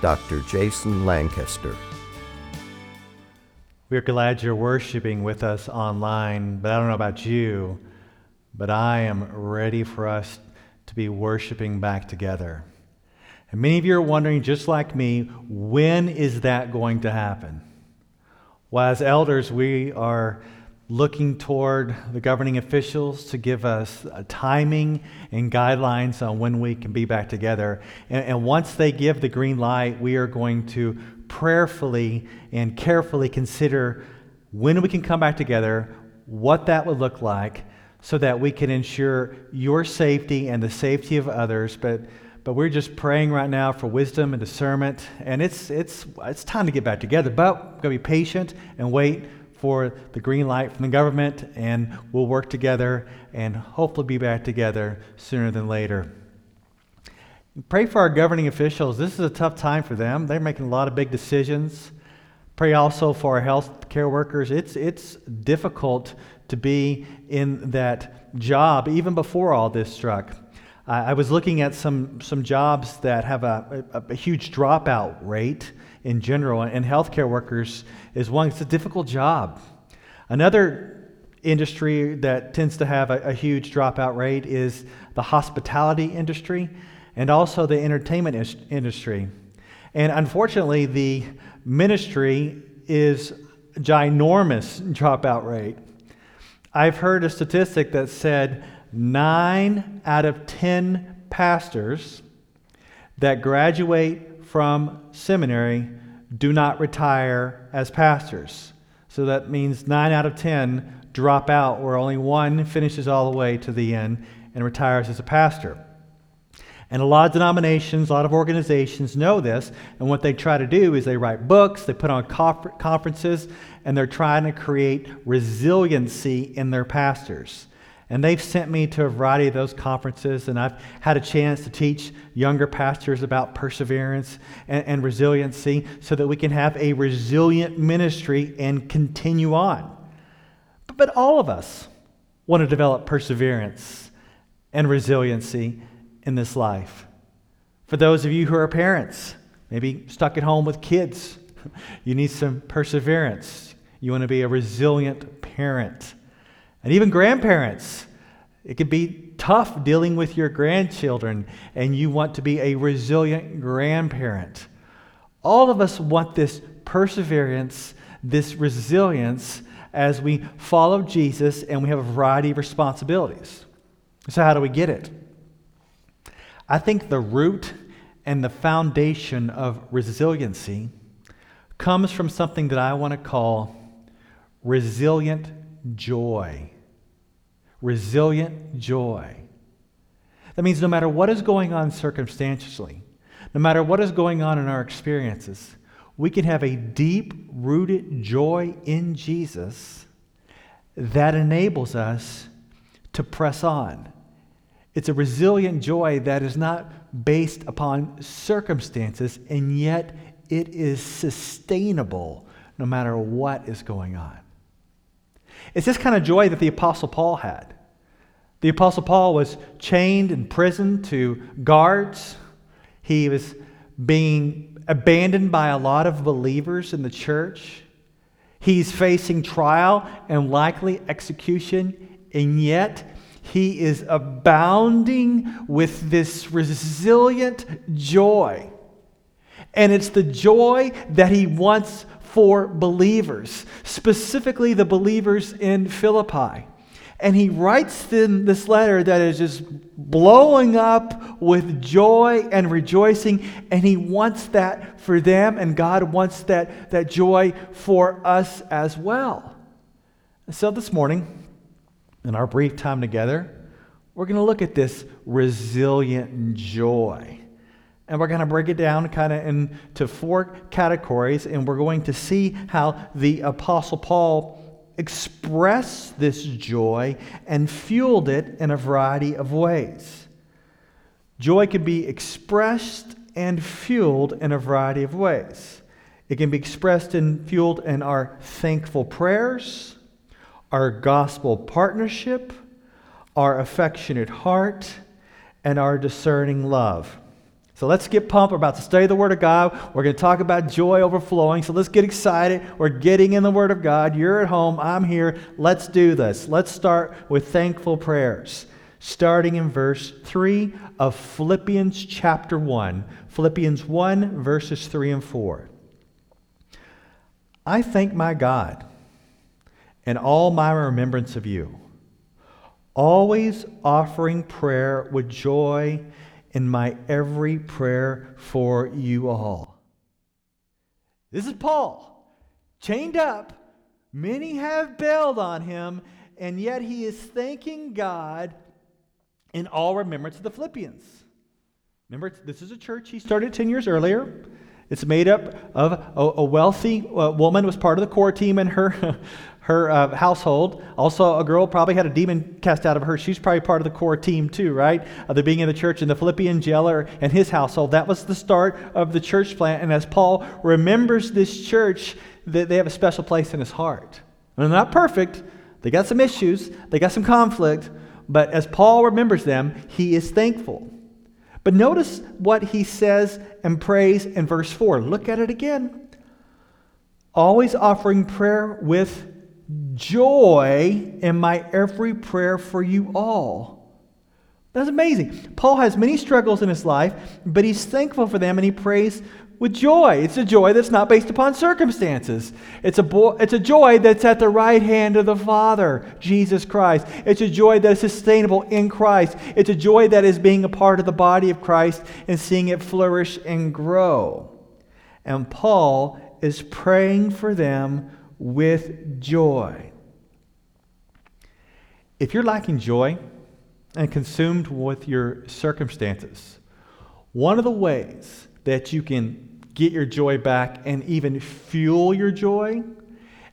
Dr. Jason Lancaster. We're glad you're worshiping with us online, but I don't know about you, but I am ready for us to be worshiping back together. And many of you are wondering, just like me, when is that going to happen? Well, as elders, we are looking toward the governing officials to give us a timing and guidelines on when we can be back together. And, and, once they give the green light, we are going to prayerfully and carefully consider when we can come back together, what that would look like, so that we can ensure your safety and the safety of others. But but we're just praying right now for wisdom and discernment, and it's it's it's time to get back together. But we're gonna be patient and wait for the green light from the government, and we'll work together and hopefully be back together sooner than later. Pray for our governing officials. This is a tough time for them. They're making a lot of big decisions. Pray also for our health care workers. It's, it's difficult to be in that job even before all this struck. I was looking at some, some jobs that have a, a, a huge dropout rate in general, and healthcare workers is one. It's a difficult job. Another industry that tends to have a, a huge dropout rate is the hospitality industry and also the entertainment is- industry. And unfortunately, the ministry is ginormous dropout rate. I've heard a statistic that said nine out of 10 pastors that graduate from seminary do not retire as pastors. So that means nine out of 10 drop out, where only one finishes all the way to the end and retires as a pastor. And a lot of denominations, a lot of organizations know this, and what they try to do is they write books, they put on conferences, and they're trying to create resiliency in their pastors. And they've sent me to a variety of those conferences, and I've had a chance to teach younger pastors about perseverance and, and, resiliency so that we can have a resilient ministry and continue on. But, but all of us want to develop perseverance and resiliency in this life. For those of you who are parents, maybe stuck at home with kids, you need some perseverance. You want to be a resilient parent. And even grandparents, it can be tough dealing with your grandchildren, and you want to be a resilient grandparent. All of us want this perseverance, this resilience as we follow Jesus and we have a variety of responsibilities. So, how do we get it? I think the root and the foundation of resiliency comes from something that I want to call resilient joy. Resilient joy. That means no matter what is going on circumstantially, no matter what is going on in our experiences, we can have a deep rooted joy in Jesus that enables us to press on. It's a resilient joy that is not based upon circumstances, and yet it is sustainable no matter what is going on. It's this kind of joy that the Apostle Paul had. The Apostle Paul was chained in prison to guards. He was being abandoned by a lot of believers in the church. He's facing trial and likely execution, and yet he is abounding with this resilient joy. And it's the joy that he wants for believers, specifically the believers in Philippi. And he writes them this letter that is just blowing up with joy and rejoicing. And he wants that for them, and God wants that, that joy for us as well. So this morning, in our brief time together, we're going to look at this resilient joy. And we're going to break it down kind of into four categories, and we're going to see how the Apostle Paul expressed this joy and fueled it in a variety of ways. Joy can be expressed and fueled in a variety of ways. It can be expressed and fueled in our thankful prayers, our gospel partnership, our affectionate heart, and our discerning love. So let's get pumped. We're about to study the Word of God. We're going to talk about joy overflowing. So let's get excited. We're getting in the Word of God. You're at home. I'm here. Let's do this. Let's start with thankful prayers, starting in verse 3 of Philippians chapter 1. Philippians 1, verses 3 and 4. I thank my God and all my remembrance of you, always offering prayer with joy in my every prayer for you all. This is Paul, chained up. Many have bailed on him, and yet he is thanking God in all remembrance of the Philippians. Remember, this is a church he started 10 years earlier. It's made up of a, a wealthy uh, woman was part of the core team and her her uh, household. Also, a girl probably had a demon cast out of her. She's probably part of the core team too, right? Of the being in the church and the Philippian jailer and his household. That was the start of the church plant. And as Paul remembers this church, that they have a special place in his heart. And they're not perfect. They got some issues. They got some conflict. But as Paul remembers them, he is thankful. But notice what he says and prays in verse 4. Look at it again. Always offering prayer with joy in my every prayer for you all. That's amazing. Paul has many struggles in his life, but he's thankful for them and he prays with joy. It's a joy that's not based upon circumstances. It's a, bo- it's a joy that's at the right hand of the Father, Jesus Christ. It's a joy that is sustainable in Christ. It's a joy that is being a part of the body of Christ and seeing it flourish and grow. And Paul is praying for them with joy. If you're lacking joy and consumed with your circumstances, one of the ways that you can get your joy back and even fuel your joy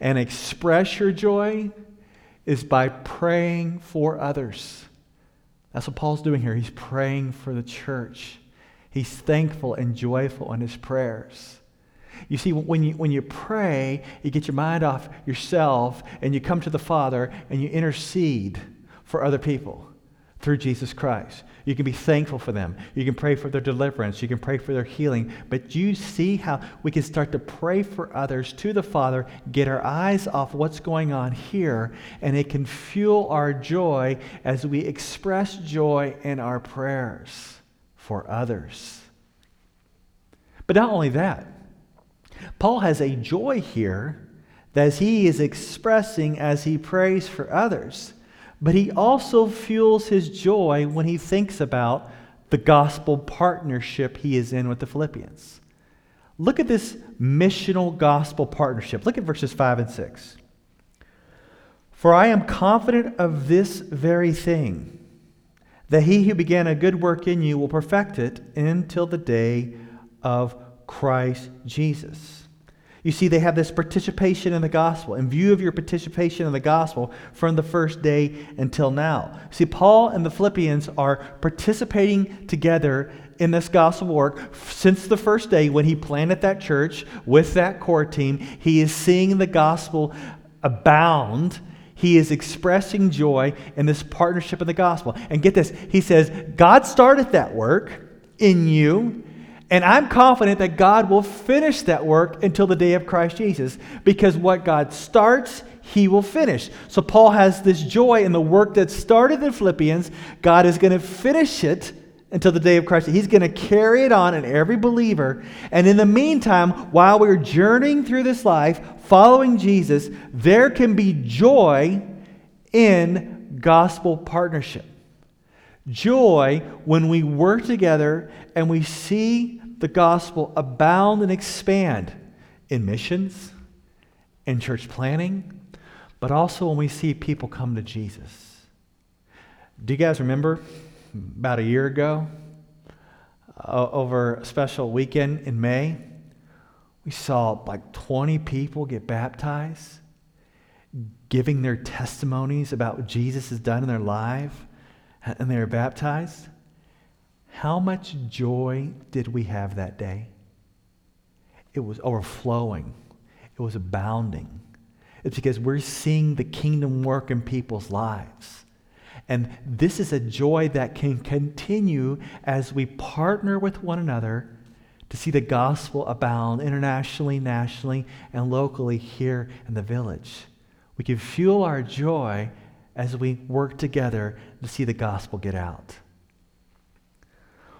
and express your joy is by praying for others. That's what Paul's doing here. He's praying for the church. He's thankful and joyful in his prayers. You see, when you, when you pray, you get your mind off yourself and you come to the Father and you intercede for other people through Jesus Christ. You can be thankful for them. You can pray for their deliverance. You can pray for their healing. But you see how we can start to pray for others to the Father, get our eyes off what's going on here, and it can fuel our joy as we express joy in our prayers for others. But not only that, Paul has a joy here that he is expressing as he prays for others, but he also fuels his joy when he thinks about the gospel partnership he is in with the Philippians. Look at this missional gospel partnership. Look at verses 5 and 6. For I am confident of this very thing, that he who began a good work in you will perfect it until the day of Christ Jesus. You see, they have this participation in the gospel. In view of your participation in the gospel from the first day until now. See, Paul and the Philippians are participating together in this gospel work since the first day when he planted that church with that core team. He is seeing the gospel abound. He is expressing joy in this partnership in the gospel. And get this, he says, God started that work in you. And I'm confident that God will finish that work until the day of Christ Jesus because what God starts, he will finish. So Paul has this joy in the work that started in Philippians. God is going to finish it until the day of Christ. He's going to carry it on in every believer. And in the meantime, while we're journeying through this life, following Jesus, there can be joy in gospel partnership. Joy when we work together and we see the gospel abound and expand in missions, in church planning, but also when we see people come to Jesus. Do you guys remember about a year ago? uh, over a special weekend in May. We saw like 20 people get baptized, giving their testimonies about what Jesus has done in their life, and they were baptized. How much joy did we have that day? It was overflowing, it was abounding. It's because we're seeing the kingdom work in people's lives. And this is a joy that can continue as we partner with one another to see the gospel abound internationally, nationally, and locally here in the village. We can fuel our joy as we work together to see the gospel get out.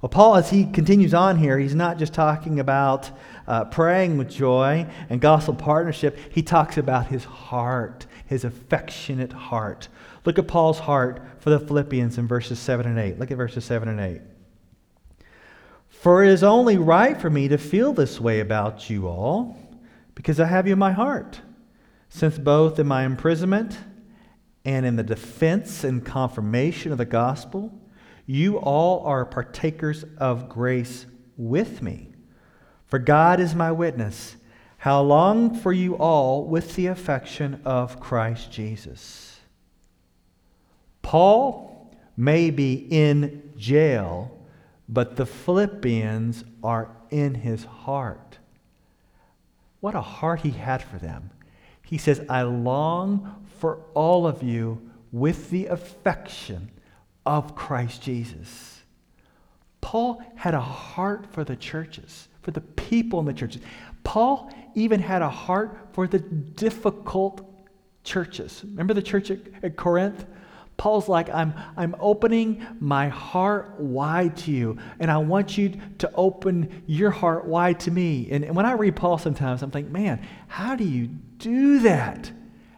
Well, Paul, as he continues on here, he's not just talking about uh, praying with joy and gospel partnership. He talks about his heart, his affectionate heart. Look at Paul's heart for the Philippians in verses 7 and 8. Look at verses 7 and 8. For it is only right for me to feel this way about you all, because I have you in my heart, since both in my imprisonment and in the defense and confirmation of the gospel, you all are partakers of grace with me. For God is my witness, how long for you all with the affection of Christ Jesus. Paul may be in jail, but the Philippians are in his heart. What a heart he had for them. He says, I long for all of you with the affection of Christ Jesus. Paul had a heart for the churches, for the people in the churches. Paul even had a heart for the difficult churches. Remember the church at, at Corinth? Paul's like, I'm, I'm opening my heart wide to you, and I want you to open your heart wide to me. And, and when I read Paul sometimes, I'm thinking, man, how do you do that?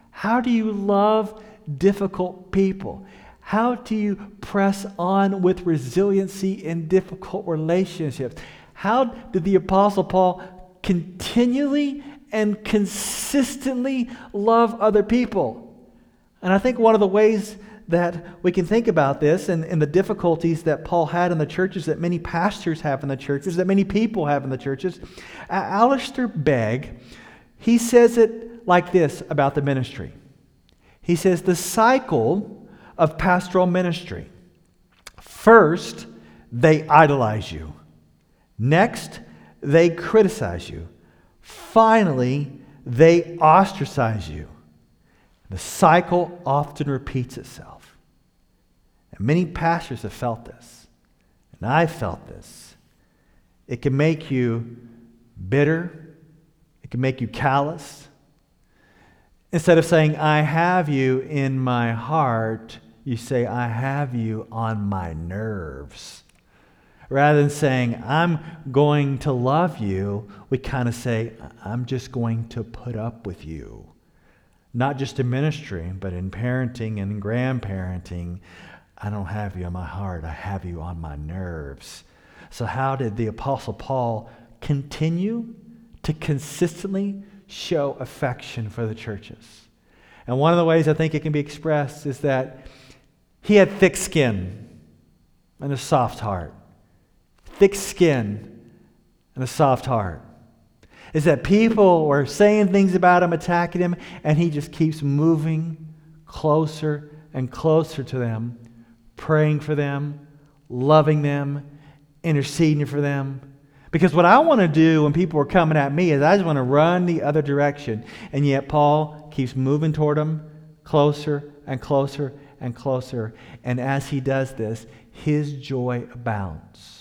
How do you love difficult people? How do you press on with resiliency in difficult relationships? How did the Apostle Paul continually and consistently love other people? And I think one of the ways that we can think about this and, and the difficulties that Paul had in the churches, that many pastors have in the churches, that many people have in the churches, Alistair Begg, he says it like this about the ministry. He says, The cycle of pastoral ministry. First, they idolize you. Next, they criticize you. Finally, they ostracize you. The cycle often repeats itself. And many pastors have felt this, and I felt this. It can make you bitter, it can make you callous. Instead of saying, I have you in my heart, you say, I have you on my nerves. Rather than saying, I'm going to love you, we kind of say, I'm just going to put up with you. Not just in ministry, but in parenting and in grandparenting. I don't have you on my heart, I have you on my nerves. So, how did the Apostle Paul continue to consistently show affection for the churches? And one of the ways I think it can be expressed is that he had thick skin and a soft heart. Thick skin and a soft heart. Is that people were saying things about him, attacking him, and he just keeps moving closer and closer to them, praying for them, loving them, interceding for them. Because what I want to do when people are coming at me is I just want to run the other direction. And yet Paul keeps moving toward them closer and closer and closer. And as he does this, his joy abounds.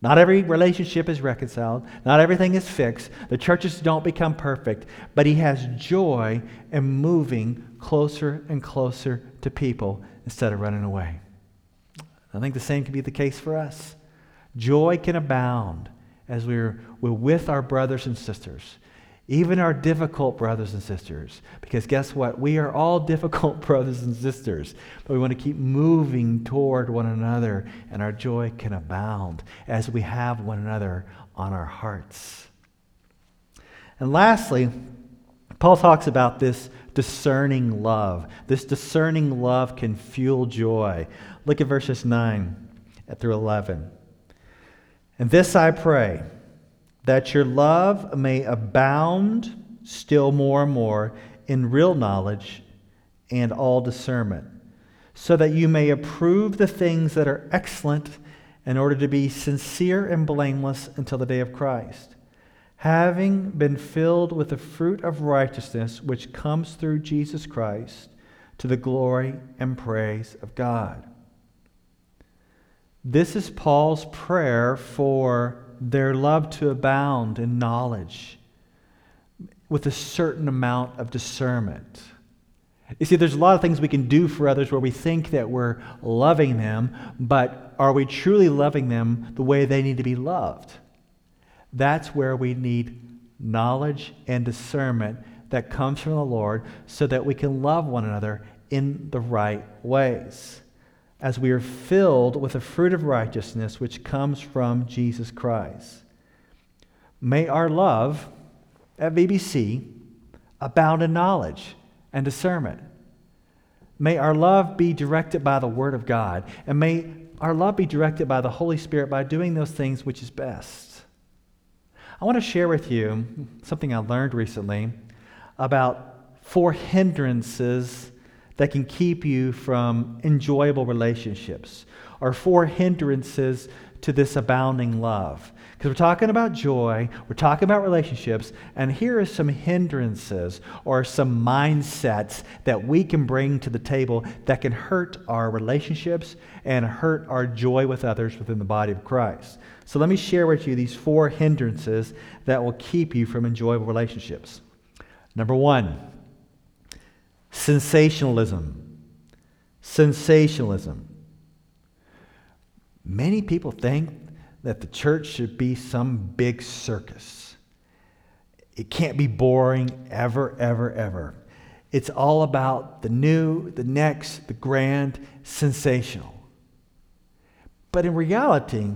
Not every relationship is reconciled. Not everything is fixed. The churches don't become perfect. But he has joy in moving closer and closer to people instead of running away. I think the same can be the case for us. Joy can abound as we're, we're with our brothers and sisters even our difficult brothers and sisters. Because guess what? We are all difficult brothers and sisters, but we want to keep moving toward one another, and our joy can abound as we have one another on our hearts. And lastly, Paul talks about this discerning love. This discerning love can fuel joy. Look at verses 9 through 11. And this I pray, that your love may abound still more and more in real knowledge and all discernment, so that you may approve the things that are excellent in order to be sincere and blameless until the day of Christ, having been filled with the fruit of righteousness which comes through Jesus Christ to the glory and praise of God. This is Paul's prayer for their love to abound in knowledge with a certain amount of discernment. You see, there's a lot of things we can do for others where we think that we're loving them, but are we truly loving them the way they need to be loved? That's where we need knowledge and discernment that comes from the Lord so that we can love one another in the right ways as we are filled with the fruit of righteousness which comes from Jesus Christ. May our love at VBC abound in knowledge and discernment. May our love be directed by the Word of God, and may our love be directed by the Holy Spirit by doing those things which is best. I want to share with you something I learned recently about four hindrances that can keep you from enjoyable relationships or four hindrances to this abounding love. Because we're talking about joy, we're talking about relationships, and here are some hindrances or some mindsets that we can bring to the table that can hurt our relationships and hurt our joy with others within the body of Christ. So let me share with you these four hindrances that will keep you from enjoyable relationships. Number one, sensationalism. Sensationalism. Many people think that the church should be some big circus. It can't be boring ever, ever, ever. It's all about the new, the next, the grand, sensational. But in reality,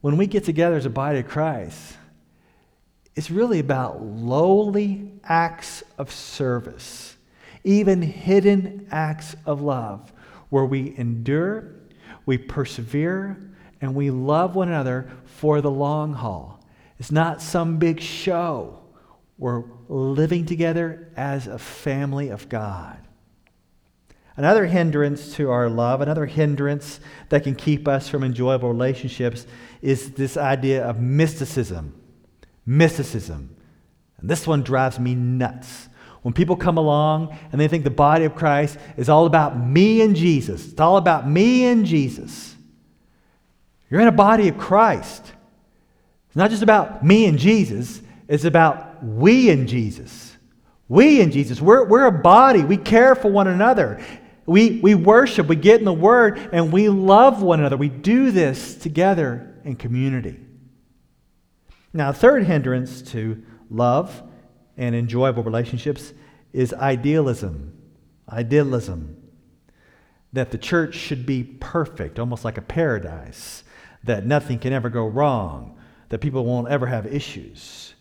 when we get together as a body of Christ, it's really about lowly acts of service even hidden acts of love where we endure, we persevere, and we love one another for the long haul. It's not some big show. We're living together as a family of God. Another hindrance to our love, another hindrance that can keep us from enjoyable relationships is this idea of mysticism. Mysticism. And this one drives me nuts. When people come along and they think the body of Christ is all about me and Jesus, it's all about me and Jesus. You're in a body of Christ. It's not just about me and Jesus, it's about we and Jesus. We and Jesus. We're, we're a body. We care for one another. We, we worship, we get in the Word, and we love one another. We do this together in community. Now, third hindrance to love and enjoyable relationships is idealism. Idealism. That the church should be perfect, almost like a paradise, that nothing can ever go wrong, that people won't ever have issues.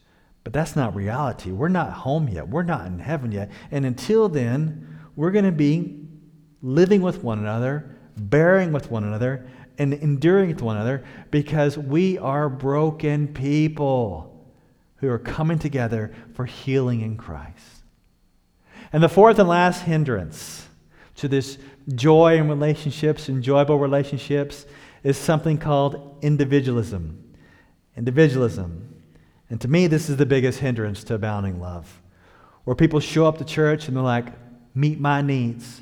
But that's not reality. We're not home yet. We're not in heaven yet. And until then, we're going to be living with one another, bearing with one another, and enduring with one another because we are broken people who are coming together for healing in Christ. And the fourth and last hindrance to this joy in relationships, enjoyable relationships, is something called individualism. Individualism. And to me, this is the biggest hindrance to abounding love. Where people show up to church and they're like, meet my needs.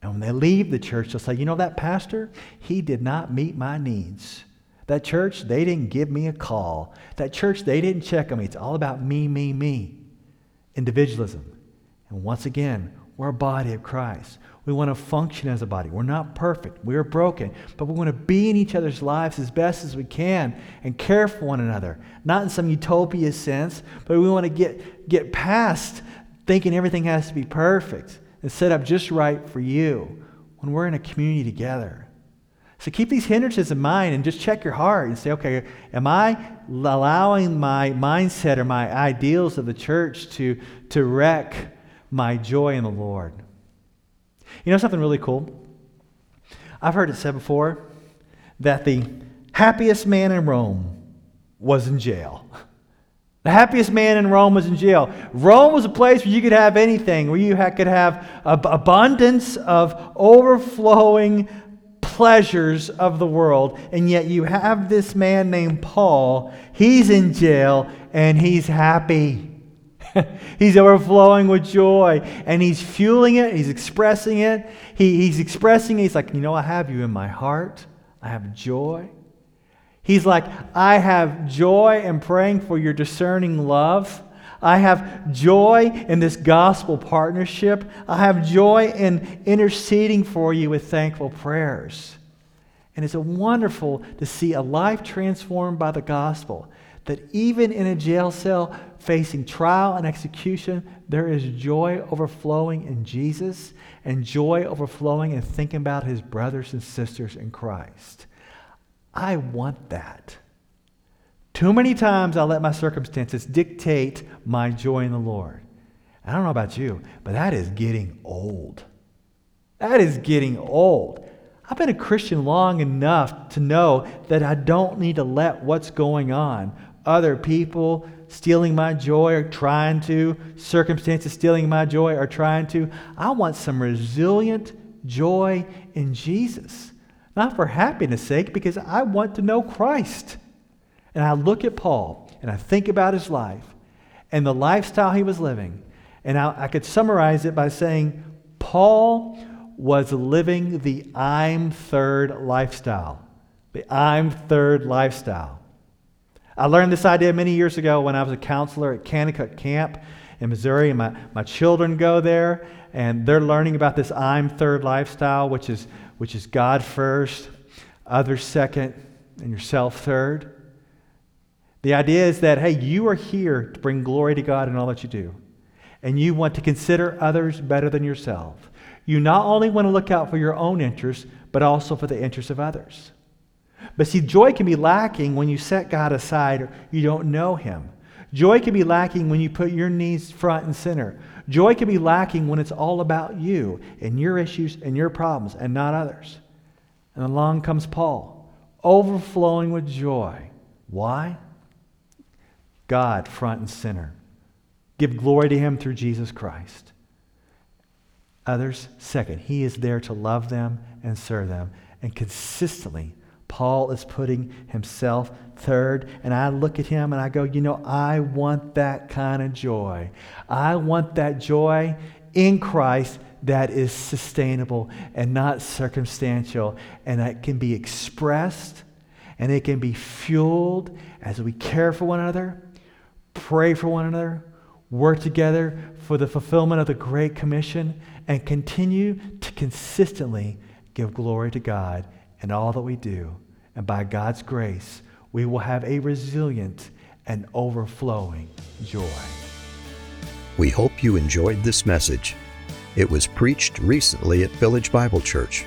And when they leave the church, they'll say, you know, that pastor, he did not meet my needs. That church, they didn't give me a call. That church, they didn't check on me. It's all about me, me, me. Individualism. And once again, we're a body of Christ. We want to function as a body. We're not perfect. We're broken. But we want to be in each other's lives as best as we can and care for one another. Not in some utopia sense, but we want to get, get past thinking everything has to be perfect and set up just right for you when we're in a community together. So keep these hindrances in mind and just check your heart and say, okay, am I allowing my mindset or my ideals of the church to, to wreck my joy in the Lord? You know something really cool? I've heard it said before that the happiest man in Rome was in jail. The happiest man in Rome was in jail. Rome was a place where you could have anything, where you could have abundance of overflowing pleasures of the world. And yet you have this man named Paul. He's in jail and he's happy. he's overflowing with joy and he's fueling it. He's expressing it. He, he's expressing it. He's like, you know, I have you in my heart. I have joy. He's like, I have joy in praying for your discerning love. I have joy in this gospel partnership. I have joy in interceding for you with thankful prayers. And it's wonderful to see a life transformed by the gospel. That even in a jail cell facing trial and execution, there is joy overflowing in Jesus and joy overflowing in thinking about his brothers and sisters in Christ. I want that. Too many times I let my circumstances dictate my joy in the Lord. I don't know about you, but that is getting old. That is getting old. I've been a Christian long enough to know that I don't need to let what's going on, other people stealing my joy or trying to, circumstances stealing my joy or trying to. I want some resilient joy in Jesus. Not for happiness' sake, because I want to know Christ. And I look at Paul and I think about his life and the lifestyle he was living. And I, I could summarize it by saying Paul was living the I'm third lifestyle. The I'm third lifestyle. I learned this idea many years ago when I was a counselor at Kanakuk Camp in Missouri, and my, my children go there, and they're learning about this I'm third lifestyle, which is which is God first, others second, and yourself third. The idea is that, hey, you are here to bring glory to God in all that you do. And you want to consider others better than yourself. You not only want to look out for your own interests, but also for the interests of others. But see, joy can be lacking when you set God aside or you don't know Him. Joy can be lacking when you put your needs front and center. Joy can be lacking when it's all about you and your issues and your problems and not others. And along comes Paul, overflowing with joy. Why? God front and center. Give glory to Him through Jesus Christ. Others, second, He is there to love them and serve them and consistently Paul is putting himself third. And I look at him and I go, you know, I want that kind of joy. I want that joy in Christ that is sustainable and not circumstantial and that can be expressed and it can be fueled as we care for one another, pray for one another, work together for the fulfillment of the Great Commission, and continue to consistently give glory to God in all that we do. And by God's grace, we will have a resilient and overflowing joy. We hope you enjoyed this message. It was preached recently at Village Bible Church.